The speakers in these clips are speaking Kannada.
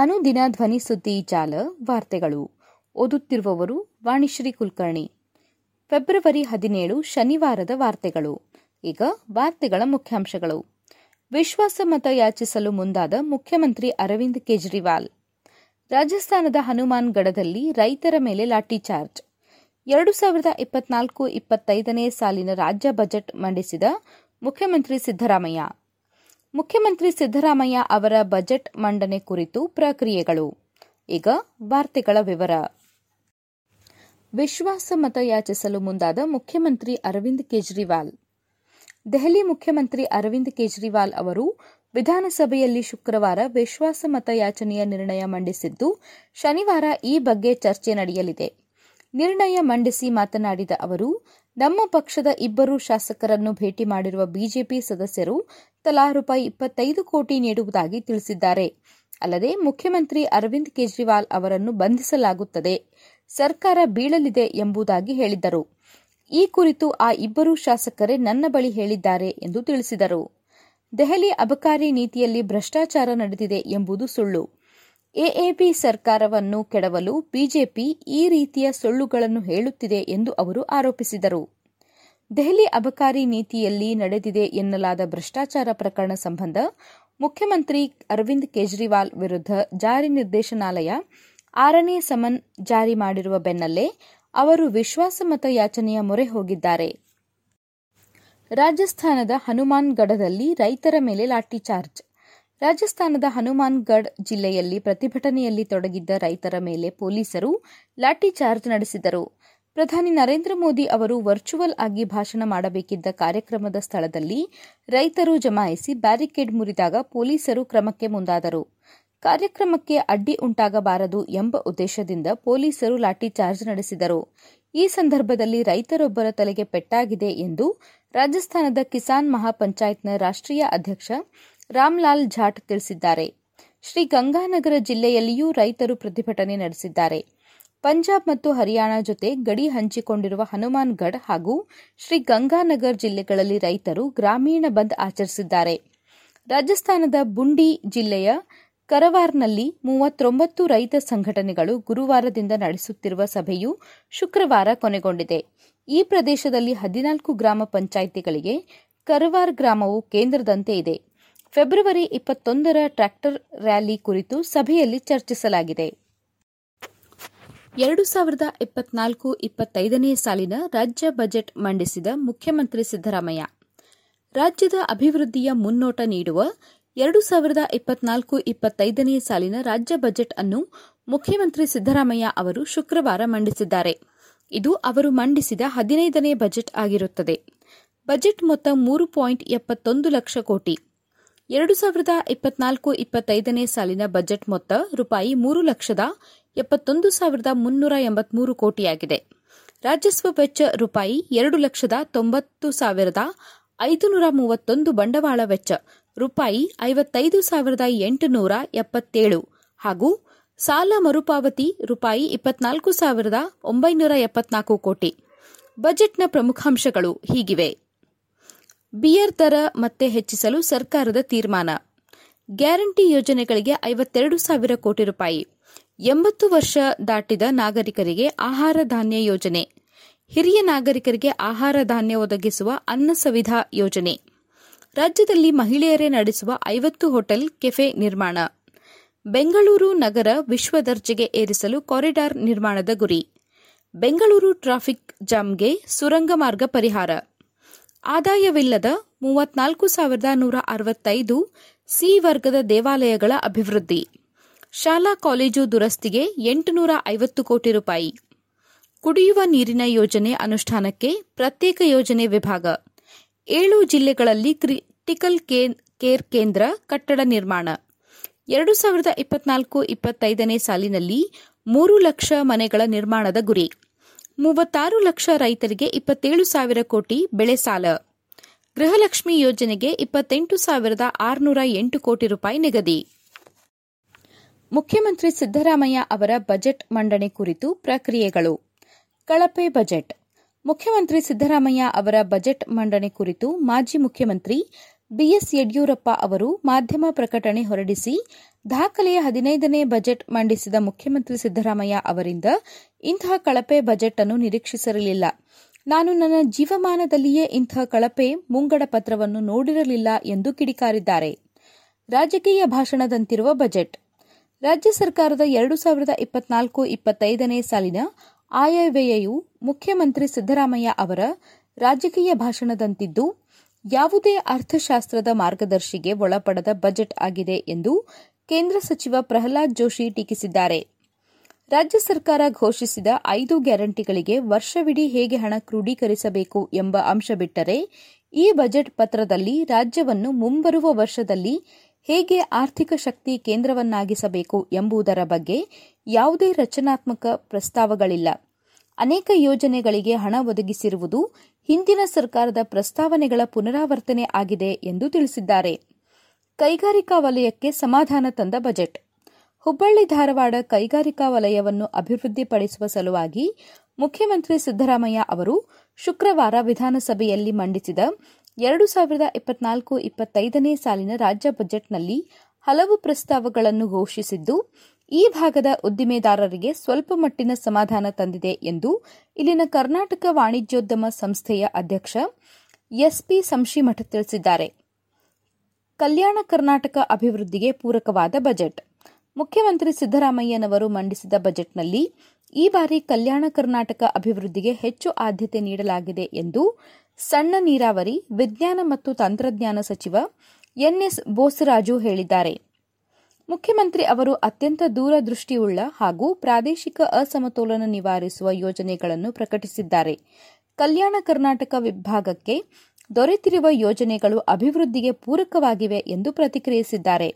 ಅನುದಿನ ಧ್ವನಿ ಸುದ್ದಿ ಜಾಲ ವಾರ್ತೆಗಳು. ಓದುತ್ತಿರುವವರು ವಾಣಿಶ್ರೀ ಕುಲಕರ್ಣಿ. ಫೆಬ್ರವರಿ ಹದಿನೇಳು ಶನಿವಾರದ ವಾರ್ತೆಗಳು. ಈಗ ವಾರ್ತೆಗಳ ಮುಖ್ಯಾಂಶಗಳು. ವಿಶ್ವಾಸಮತ ಯಾಚಿಸಲು ಮುಂದಾದ ಮುಖ್ಯಮಂತ್ರಿ ಅರವಿಂದ್ ಕೇಜ್ರಿವಾಲ್. ರಾಜಸ್ಥಾನದ ಹನುಮಾನ್ಗಢದಲ್ಲಿ ರೈತರ ಮೇಲೆ ಲಾಠಿಚಾರ್ಜ್. ಎರಡು ಸಾವಿರದ ಇಪ್ಪತ್ನಾಲ್ಕು ಇಪ್ಪತ್ತೈದನೇ ಸಾಲಿನ ರಾಜ್ಯ ಬಜೆಟ್ ಮಂಡಿಸಿದ ಮುಖ್ಯಮಂತ್ರಿ ಸಿದ್ದರಾಮಯ್ಯ. ಮುಖ್ಯಮಂತ್ರಿ ಸಿದ್ದರಾಮಯ್ಯ ಅವರ ಬಜೆಟ್ ಮಂಡನೆ ಕುರಿತು ಪ್ರಕ್ರಿಯೆಗಳು. ಈಗ ವಾರ್ತೆಗಳ ವಿವರ. ವಿಶ್ವಾಸಮತ ಯಾಚಿಸಲು ಮುಂದಾದ ಮುಖ್ಯಮಂತ್ರಿ ಅರವಿಂದ್ ಕೇಜ್ರಿವಾಲ್. ದೆಹಲಿ ಮುಖ್ಯಮಂತ್ರಿ ಅರವಿಂದ್ ಕೇಜ್ರಿವಾಲ್ ಅವರು ವಿಧಾನಸಭೆಯಲ್ಲಿ ಶುಕ್ರವಾರ ವಿಶ್ವಾಸಮತ ಯಾಚನೆಯ ನಿರ್ಣಯ ಮಂಡಿಸಿದ್ದು, ಶನಿವಾರ ಈ ಬಗ್ಗೆ ಚರ್ಚೆ ನಡೆಯಲಿದೆ. ನಿರ್ಣಯ ಮಂಡಿಸಿ ಮಾತನಾಡಿದ ಅವರು ನಮ್ಮ ಪಕ್ಷದ ಇಬ್ಬರು ಶಾಸಕರನ್ನು ಭೇಟಿ ಮಾಡಿರುವ ಬಿಜೆಪಿ ಸದಸ್ಯರು ತಲಾ ರೂಪಾಯಿ ಇಪ್ಪತ್ತೈದು ಕೋಟಿ ನೀಡುವುದಾಗಿ ತಿಳಿಸಿದ್ದಾರೆ. ಅಲ್ಲದೆ ಮುಖ್ಯಮಂತ್ರಿ ಅರವಿಂದ್ ಕೇಜ್ರಿವಾಲ್ ಅವರನ್ನು ಬಂಧಿಸಲಾಗುತ್ತದೆ. ಸರ್ಕಾರ ಬೀಳಲಿದೆ ಎಂಬುದಾಗಿ ಹೇಳಿದ್ದರು. ಈ ಕುರಿತು ಆ ಇಬ್ಬರು ಶಾಸಕರೇ ನನ್ನ ಬಳಿ ಹೇಳಿದ್ದಾರೆ ಎಂದು ತಿಳಿಸಿದರು. ದೆಹಲಿ ಅಬಕಾರಿ ನೀತಿಯಲ್ಲಿ ಭ್ರಷ್ಟಾಚಾರ ನಡೆದಿದೆ ಎಂಬುದು ಸುಳ್ಳು. ಎಎಪಿ ಸರ್ಕಾರವನ್ನು ಕೆಡವಲು ಬಿಜೆಪಿ ಈ ರೀತಿಯ ಸುಳ್ಳುಗಳನ್ನು ಹೇಳುತ್ತಿದೆ ಎಂದು ಅವರು ಆರೋಪಿಸಿದರು. ದೆಹಲಿ ಅಬಕಾರಿ ನೀತಿಯಲ್ಲಿ ನಡೆದಿದೆ ಎನ್ನಲಾದ ಭ್ರಷ್ಟಾಚಾರ ಪ್ರಕರಣ ಸಂಬಂಧ ಮುಖ್ಯಮಂತ್ರಿ ಅರವಿಂದ್ ಕೇಜ್ರಿವಾಲ್ ವಿರುದ್ಧ ಜಾರಿ ನಿರ್ದೇಶನಾಲಯ ಆರನೇ ಸಮನ್ ಜಾರಿ ಮಾಡಿರುವ ಬೆನ್ನಲ್ಲೇ ಅವರು ವಿಶ್ವಾಸಮತ ಯಾಚನೆಯ ಮೊರೆ ಹೋಗಿದ್ದಾರೆ. ರಾಜಸ್ಥಾನದ ಹನುಮಾನ್ಗಢದಲ್ಲಿ ರೈತರ ಮೇಲೆ ಲಾಠಿಚಾರ್ಜ್ ರಾಜಸ್ಥಾನದ ಹನುಮಾನ್ಗಢ್ ಜಿಲ್ಲೆಯಲ್ಲಿ ಪ್ರತಿಭಟನೆಯಲ್ಲಿ ತೊಡಗಿದ್ದ ರೈತರ ಮೇಲೆ ಪೊಲೀಸರು ಲಾಠಿಚಾರ್ಜ್ ನಡೆಸಿದರು. ಪ್ರಧಾನಿ ನರೇಂದ್ರ ಮೋದಿ ಅವರು ವರ್ಚುವಲ್ ಆಗಿ ಭಾಷಣ ಮಾಡಬೇಕಿದ್ದ ಕಾರ್ಯಕ್ರಮದ ಸ್ಥಳದಲ್ಲಿ ರೈತರು ಜಮಾಯಿಸಿ ಬ್ಯಾರಿಕೇಡ್ ಮುರಿದಾಗ ಪೊಲೀಸರು ಕ್ರಮಕ್ಕೆ ಮುಂದಾದರು. ಕಾರ್ಯಕ್ರಮಕ್ಕೆ ಅಡ್ಡಿ ಉಂಟಾಗಬಾರದು ಎಂಬ ಉದ್ದೇಶದಿಂದ ಪೊಲೀಸರು ಲಾಠಿಚಾರ್ಜ್ ನಡೆಸಿದರು. ಈ ಸಂದರ್ಭದಲ್ಲಿ ರೈತರೊಬ್ಬರ ತಲೆಗೆ ಪೆಟ್ಟಾಗಿದೆ ಎಂದು ರಾಜಸ್ಥಾನದ ಕಿಸಾನ್ ಮಹಾಪಂಚಾಯತ್ನ ರಾಷ್ಟ್ರೀಯ ಅಧ್ಯಕ್ಷ ರಾಮ್ಲಾಲ್ ಝಾಟ್ ತಿಳಿಸಿದ್ದಾರೆ. ಶ್ರೀ ಗಂಗಾನಗರ ಜಿಲ್ಲೆಯಲ್ಲಿಯೂ ರೈತರು ಪ್ರತಿಭಟನೆ ನಡೆಸಿದ್ದಾರೆ. ಪಂಜಾಬ್ ಮತ್ತು ಹರಿಯಾಣ ಜೊತೆ ಗಡಿ ಹಂಚಿಕೊಂಡಿರುವ ಹನುಮಾನ್ಗಢ್ ಹಾಗೂ ಶ್ರೀ ಗಂಗಾನಗರ್ ಜಿಲ್ಲೆಗಳಲ್ಲಿ ರೈತರು ಗ್ರಾಮೀಣ ಬಂದ್ ಆಚರಿಸಿದ್ದಾರೆ. ರಾಜಸ್ಥಾನದ ಬುಂಡಿ ಜಿಲ್ಲೆಯ ಕರವಾರ್ನಲ್ಲಿ ಮೂವತ್ತೊಂಬತ್ತು ರೈತ ಸಂಘಟನೆಗಳು ಗುರುವಾರದಿಂದ ನಡೆಸುತ್ತಿರುವ ಸಭೆಯು ಶುಕ್ರವಾರ ಕೊನೆಗೊಂಡಿದೆ. ಈ ಪ್ರದೇಶದಲ್ಲಿ ಹದಿನಾಲ್ಕು ಗ್ರಾಮ ಪಂಚಾಯಿತಿಗಳಿಗೆ ಕರವಾರ್ ಗ್ರಾಮವು ಕೇಂದ್ರದಂತೆ ಇದೆ. ಫೆಬ್ರವರಿ ಇಪ್ಪತ್ತೊಂದರ ಟ್ರ್ಯಾಕ್ಟರ್ ರ್ಯಾಲಿ ಕುರಿತು ಸಭೆಯಲ್ಲಿ ಚರ್ಚಿಸಲಾಗಿದೆ. ಎರಡು ಸಾವಿರದ ಇಪ್ಪತ್ನಾಲ್ಕು ಇಪ್ಪತ್ತೈದನೇ ಸಾಲಿನ ರಾಜ್ಯ ಬಜೆಟ್ ಮಂಡಿಸಿದ ಮುಖ್ಯಮಂತ್ರಿ ಸಿದ್ದರಾಮಯ್ಯ. ರಾಜ್ಯದ ಅಭಿವೃದ್ಧಿಯ ಮುನ್ನೋಟ ನೀಡುವ ಎರಡು ಸಾವಿರದ ಇಪ್ಪತ್ನಾಲ್ಕು ಇಪ್ಪತ್ತೈದನೇ ಸಾಲಿನ ರಾಜ್ಯ ಬಜೆಟ್ ಅನ್ನು ಮುಖ್ಯಮಂತ್ರಿ ಸಿದ್ದರಾಮಯ್ಯ ಅವರು ಶುಕ್ರವಾರ ಮಂಡಿಸಿದ್ದಾರೆ. ಇದು ಅವರು ಮಂಡಿಸಿದ ಹದಿನೈದನೇ ಬಜೆಟ್ ಆಗಿರುತ್ತದೆ. ಬಜೆಟ್ ಮೊತ್ತ ಮೂರು ಪಾಯಿಂಟ್ ಎಪ್ಪತ್ತೊಂದು ಲಕ್ಷ ಕೋಟಿ. ಎರಡು ಸಾವಿರದ ಇಪ್ಪತ್ನಾಲ್ಕು ಇಪ್ಪತ್ತೈದನೇ ಸಾಲಿನ ಬಜೆಟ್ ಮೊತ್ತ ರೂಪಾಯಿ ಮೂರು ಲಕ್ಷದ ಎಪ್ಪತ್ತೊಂದು ಸಾವಿರದ ಮುನ್ನೂರ ಎಂಬತ್ಮೂರು ಕೋಟಿಯಾಗಿದೆ. ರಾಜಸ್ವ ವೆಚ್ಚ ರೂಪಾಯಿ ಎರಡು ಲಕ್ಷದ ತೊಂಬತ್ತು ಸಾವಿರದ ಐದುನೂರ ಮೂವತ್ತೊಂದು ಬಂಡವಾಳ ವೆಚ್ಚ, ರೂಪಾಯಿ ಐವತ್ತೈದು ಸಾವಿರದ ಎಂಟುನೂರ ಎಪ್ಪತ್ತೇಳು ಹಾಗೂ ಸಾಲ ಮರುಪಾವತಿ ರೂಪಾಯಿ ಇಪ್ಪತ್ನಾಲ್ಕು ಸಾವಿರದ ಒಂಬೈನೂರ ಎಪ್ಪತ್ನಾಲ್ಕು ಕೋಟಿ. ಬಜೆಟ್ನ ಪ್ರಮುಖಾಂಶಗಳು ಹೀಗಿವೆ. ಬಿಯರ್ ದರ ಮತ್ತೆ ಹೆಚ್ಚಿಸಲು ಸರ್ಕಾರದ ತೀರ್ಮಾನ. ಗ್ಯಾರಂಟಿ ಯೋಜನೆಗಳಿಗೆ ಐವತ್ತೆರಡು ಸಾವಿರ ಕೋಟಿ ರೂಪಾಯಿ. ಎಂಬತ್ತು ವರ್ಷ ದಾಟಿದ ನಾಗರಿಕರಿಗೆ ಆಹಾರ ಧಾನ್ಯ ಯೋಜನೆ. ಹಿರಿಯ ನಾಗರಿಕರಿಗೆ ಆಹಾರ ಧಾನ್ಯ ಒದಗಿಸುವ ಅನ್ನ ಸವಿಧಾ ಯೋಜನೆ. ರಾಜ್ಯದಲ್ಲಿ ಮಹಿಳೆಯರೇ ನಡೆಸುವ ಐವತ್ತು ಹೋಟೆಲ್ ಕೆಫೆ ನಿರ್ಮಾಣ. ಬೆಂಗಳೂರು ನಗರ ವಿಶ್ವ ದರ್ಜೆಗೆ ಏರಿಸಲು ಕಾರಿಡಾರ್ ನಿರ್ಮಾಣದ ಗುರಿ. ಬೆಂಗಳೂರು ಟ್ರಾಫಿಕ್ ಜಾಮ್ಗೆ ಸುರಂಗ ಮಾರ್ಗ ಪರಿಹಾರ. ಆದಾಯವಿಲ್ಲದ ಮೂವತ್ನಾಲ್ಕು ಸಾವಿರದ ನೂರ ಅರವತ್ತೈದು ಸಿ ವರ್ಗದ ದೇವಾಲಯಗಳ ಅಭಿವೃದ್ಧಿ. ಶಾಲಾ ಕಾಲೇಜು ದುರಸ್ತಿಗೆ ಎಂಟುನೂರ ಐವತ್ತು ಕೋಟಿ ರೂಪಾಯಿ. ಕುಡಿಯುವ ನೀರಿನ ಯೋಜನೆ ಅನುಷ್ಠಾನಕ್ಕೆ ಪ್ರತ್ಯೇಕ ಯೋಜನೆ ವಿಭಾಗ. ಏಳು ಜಿಲ್ಲೆಗಳಲ್ಲಿ ಕ್ರಿಟಿಕಲ್ ಕೇರ್ ಕೇಂದ್ರ ಕಟ್ಟಡ ನಿರ್ಮಾಣ. ಎರಡು ಸಾವಿರದ ಇಪ್ಪತ್ನಾಲ್ಕು ಇಪ್ಪತ್ತೈದನೇ ಸಾಲಿನಲ್ಲಿ ಮೂರು ಲಕ್ಷ ಮನೆಗಳ ನಿರ್ಮಾಣದ ಗುರಿ. ಮೂವತ್ತಾರು ಲಕ್ಷ ರೈತರಿಗೆ ಇಪ್ಪತ್ತೇಳು ಸಾವಿರ ಕೋಟಿ ಬೆಳೆ ಸಾಲ. ಗೃಹಲಕ್ಷ್ಮಿ ಯೋಜನೆಗೆ ಇಪ್ಪತ್ತೆಂಟು ಸಾವಿರದ ಆರುನೂರ ಎಂಟು ಕೋಟಿ ರೂಪಾಯಿ ನಿಗದಿ. ಮುಖ್ಯಮಂತ್ರಿ ಸಿದ್ದರಾಮಯ್ಯ ಅವರ ಬಜೆಟ್ ಮಂಡನೆ ಕುರಿತು ಪ್ರಕ್ರಿಯೆಗಳು. ಕಳಪೆ ಬಜೆಟ್. ಮುಖ್ಯಮಂತ್ರಿ ಸಿದ್ದರಾಮಯ್ಯ ಅವರ ಬಜೆಟ್ ಮಂಡನೆ ಕುರಿತು ಮಾಜಿ ಮುಖ್ಯಮಂತ್ರಿ ಬಿಎಸ್ ಯಡಿಯೂರಪ್ಪ ಅವರು ಮಾಧ್ಯಮ ಪ್ರಕಟಣೆ ಹೊರಡಿಸಿ, ದಾಖಲೆಯ ಹದಿನೈದನೇ ಬಜೆಟ್ ಮಂಡಿಸಿದ ಮುಖ್ಯಮಂತ್ರಿ ಸಿದ್ದರಾಮಯ್ಯ ಅವರಿಂದ ಇಂತಹ ಕಳಪೆ ಬಜೆಟ್ ಅನ್ನು ನಿರೀಕ್ಷಿಸಿರಲಿಲ್ಲ. ನಾನು ನನ್ನ ಜೀವಮಾನದಲ್ಲಿಯೇ ಇಂತಹ ಕಳಪೆ ಮುಂಗಡ ಪತ್ರವನ್ನು ನೋಡಿರಲಿಲ್ಲ ಎಂದು ಕಿಡಿಕಾರಿದ್ದಾರೆ. ರಾಜಕೀಯ ಭಾಷಣದಂತಿರುವ ಬಜೆಟ್. ರಾಜ್ಯ ಸರ್ಕಾರದ ಎರಡು ಸಾವಿರದ ಇಪ್ಪತ್ನಾಲ್ಕು ಇಪ್ಪತ್ತೈದನೇ ಸಾಲಿನ ಆಯವ್ಯಯವು ಮುಖ್ಯಮಂತ್ರಿ ಸಿದ್ದರಾಮಯ್ಯ ಅವರ ರಾಜಕೀಯ ಭಾಷಣದಂತಿದ್ದು ಯಾವುದೇ ಅರ್ಥಶಾಸ್ತ್ರದ ಮಾರ್ಗದರ್ಶಿಗೆ ಒಳಪಡದ ಬಜೆಟ್ ಆಗಿದೆ ಎಂದು ಕೇಂದ್ರ ಸಚಿವ ಪ್ರಹ್ಲಾದ್ ಜೋಶಿ ಟೀಕಿಸಿದ್ದಾರೆ. ರಾಜ್ಯ ಸರ್ಕಾರ ಘೋಷಿಸಿದ ಐದು ಗ್ಯಾರಂಟಿಗಳಿಗೆ ವರ್ಷವಿಡೀ ಹೇಗೆ ಹಣ ಕ್ರೋಢೀಕರಿಸಬೇಕು ಎಂಬ ಅಂಶ ಬಿಟ್ಟರೆ, ಈ ಬಜೆಟ್ ಪತ್ರದಲ್ಲಿ ರಾಜ್ಯವನ್ನು ಮುಂಬರುವ ವರ್ಷದಲ್ಲಿ ಹೇಗೆ ಆರ್ಥಿಕ ಶಕ್ತಿ ಕೇಂದ್ರವನ್ನಾಗಿಸಬೇಕು ಎಂಬುದರ ಬಗ್ಗೆ ಯಾವುದೇ ರಚನಾತ್ಮಕ ಪ್ರಸ್ತಾವಗಳಿಲ್ಲ. ಅನೇಕ ಯೋಜನೆಗಳಿಗೆ ಹಣ ಒದಗಿಸಿರುವುದು ಹಿಂದಿನ ಸರ್ಕಾರದ ಪ್ರಸ್ತಾವನೆಗಳ ಪುನರಾವರ್ತನೆ ಆಗಿದೆ ಎಂದು ತಿಳಿಸಿದ್ದಾರೆ. ಕೈಗಾರಿಕಾ ವಲಯಕ್ಕೆ ಸಮಾಧಾನ ತಂದ ಬಜೆಟ್. ಹುಬ್ಬಳ್ಳಿ ಧಾರವಾಡ ಕೈಗಾರಿಕಾ ವಲಯವನ್ನು ಅಭಿವೃದ್ಧಿಪಡಿಸುವ ಸಲುವಾಗಿ ಮುಖ್ಯಮಂತ್ರಿ ಸಿದ್ದರಾಮಯ್ಯ ಅವರು ಶುಕ್ರವಾರ ವಿಧಾನಸಭೆಯಲ್ಲಿ ಮಂಡಿಸಿದ ಎರಡು ಸಾವಿರದ ಇಪ್ಪತ್ನಾಲ್ಕು ಇಪ್ಪತ್ತೈದನೇ ಸಾಲಿನ ರಾಜ್ಯ ಬಜೆಟ್ನಲ್ಲಿ ಹಲವು ಪ್ರಸ್ತಾವಗಳನ್ನು ಘೋಷಿಸಿದ್ದು ಈ ಭಾಗದ ಉದ್ದಿಮೆದಾರರಿಗೆ ಸ್ವಲ್ಪ ಮಟ್ಟಿನ ಸಮಾಧಾನ ತಂದಿದೆ ಎಂದು ಇಲ್ಲಿನ ಕರ್ನಾಟಕ ವಾಣಿಜ್ಯೋದ್ಯಮ ಸಂಸ್ಥೆಯ ಅಧ್ಯಕ್ಷ ಎಸ್ಪಿ ಸಂಶಿಮಠ ತಿಳಿಸಿದ್ದಾರೆ. ಕಲ್ಯಾಣ ಕರ್ನಾಟಕ ಅಭಿವೃದ್ಧಿಗೆ ಪೂರಕವಾದ ಬಜೆಟ್. ಮುಖ್ಯಮಂತ್ರಿ ಸಿದ್ದರಾಮಯ್ಯನವರು ಮಂಡಿಸಿದ ಬಜೆಟ್ನಲ್ಲಿ ಈ ಬಾರಿ ಕಲ್ಯಾಣ ಕರ್ನಾಟಕ ಅಭಿವೃದ್ಧಿಗೆ ಹೆಚ್ಚು ಆದ್ಯತೆ ನೀಡಲಾಗಿದೆ ಎಂದು ಸಣ್ಣ ನೀರಾವರಿ, ವಿಜ್ಞಾನ ಮತ್ತು ತಂತ್ರಜ್ಞಾನ ಸಚಿವ ಎನ್ಎಸ್ ಬೋಸರಾಜು ಹೇಳಿದ್ದಾರೆ. ಮುಖ್ಯಮಂತ್ರಿ ಅವರು ಅತ್ಯಂತ ದೂರದೃಷ್ಟಿಯುಳ್ಳ ಹಾಗೂ ಪ್ರಾದೇಶಿಕ ಅಸಮತೋಲನ ನಿವಾರಿಸುವ ಯೋಜನೆಗಳನ್ನು ಪ್ರಕಟಿಸಿದ್ದಾರೆ. ಕಲ್ಯಾಣ ಕರ್ನಾಟಕ ವಿಭಾಗಕ್ಕೆ ದೊರೆತಿರುವ ಯೋಜನೆಗಳು ಅಭಿವೃದ್ಧಿಗೆ ಪೂರಕವಾಗಿವೆ ಎಂದು ಪ್ರತಿಕ್ರಿಯಿಸಿದ್ದಾರೆ.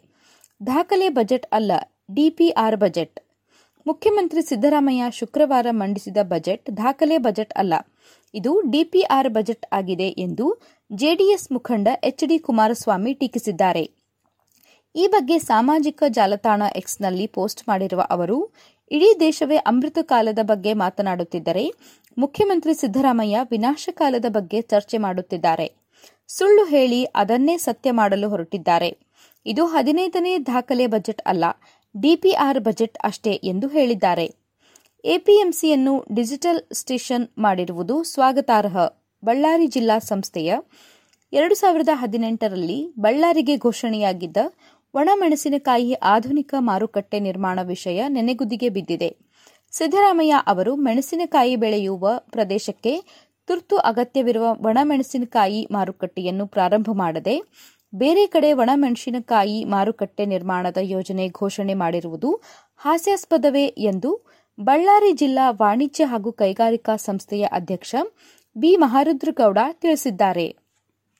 ದಾಖಲೆ ಬಜೆಟ್ ಅಲ್ಲ, ಡಿಪಿಆರ್ ಬಜೆಟ್. ಮುಖ್ಯಮಂತ್ರಿ ಸಿದ್ದರಾಮಯ್ಯ ಶುಕ್ರವಾರ ಮಂಡಿಸಿದ ಬಜೆಟ್ ದಾಖಲೆ ಬಜೆಟ್ ಅಲ್ಲ, ಇದು ಡಿಪಿಆರ್ ಬಜೆಟ್ ಆಗಿದೆ ಎಂದು ಜೆಡಿಎಸ್ ಮುಖಂಡ ಎಚ್ ಡಿ ಕುಮಾರಸ್ವಾಮಿ ಟೀಕಿಸಿದ್ದಾರೆ. ಈ ಬಗ್ಗೆ ಸಾಮಾಜಿಕ ಜಾಲತಾಣ ಎಕ್ಸ್ನಲ್ಲಿ ಪೋಸ್ಟ್ ಮಾಡಿರುವ ಅವರು, ಇಡೀ ದೇಶವೇ ಅಮೃತ ಕಾಲದ ಬಗ್ಗೆ ಮಾತನಾಡುತ್ತಿದ್ದರೆ, ಮುಖ್ಯಮಂತ್ರಿ ಸಿದ್ದರಾಮಯ್ಯ ವಿನಾಶಕಾಲದ ಬಗ್ಗೆ ಚರ್ಚೆ ಮಾಡುತ್ತಿದ್ದಾರೆ. ಸುಳ್ಳು ಹೇಳಿ ಅದನ್ನೇ ಸತ್ಯ ಮಾಡಲು ಹೊರಟಿದ್ದಾರೆ. ಇದು ಹದಿನೈದನೇ ದಾಖಲೆ ಬಜೆಟ್ ಅಲ್ಲ, ಡಿಪಿಆರ್ ಬಜೆಟ್ ಅಷ್ಟೇ ಎಂದು ಹೇಳಿದ್ದಾರೆ. ಎಪಿಎಂಸಿಯನ್ನು ಡಿಜಿಟಲ್ ಸ್ಟೇಷನ್ ಮಾಡಿರುವುದು ಸ್ವಾಗತಾರ್ಹ. ಬಳ್ಳಾರಿ ಜಿಲ್ಲಾ ಸಂಸ್ಥೆಯ ಎರಡು ಸಾವಿರದ ಹದಿನೆಂಟರಲ್ಲಿ ಬಳ್ಳಾರಿಗೆ ಘೋಷಣೆಯಾಗಿದ್ದ ಒಣಮೆಣಸಿನಕಾಯಿ ಆಧುನಿಕ ಮಾರುಕಟ್ಟೆ ನಿರ್ಮಾಣ ವಿಷಯ ನೆನೆಗುದಿಗೆ ಬಿದ್ದಿದೆ. ಸಿದ್ದರಾಮಯ್ಯ ಅವರು ಮೆಣಸಿನಕಾಯಿ ಬೆಳೆಯುವ ಪ್ರದೇಶಕ್ಕೆ ತುರ್ತು ಅಗತ್ಯವಿರುವ ಒಣಮೆಣಸಿನಕಾಯಿ ಮಾರುಕಟ್ಟೆಯನ್ನು ಪ್ರಾರಂಭ ಮಾಡದೆ ಬೇರೆ ಕಡೆ ಒಣಮೆಣಸಿನಕಾಯಿ ಮಾರುಕಟ್ಟೆ ನಿರ್ಮಾಣದ ಯೋಜನೆ ಘೋಷಣೆ ಮಾಡಿರುವುದು ಹಾಸ್ಯಾಸ್ಪದವೇ ಎಂದು ಬಳ್ಳಾರಿ ಜಿಲ್ಲಾ ವಾಣಿಜ್ಯ ಹಾಗೂ ಕೈಗಾರಿಕಾ ಸಂಸ್ಥೆಯ ಅಧ್ಯಕ್ಷ ಬಿ ಮಹಾರುದ್ರಗೌಡ ತಿಳಿಸಿದ್ದಾರೆ.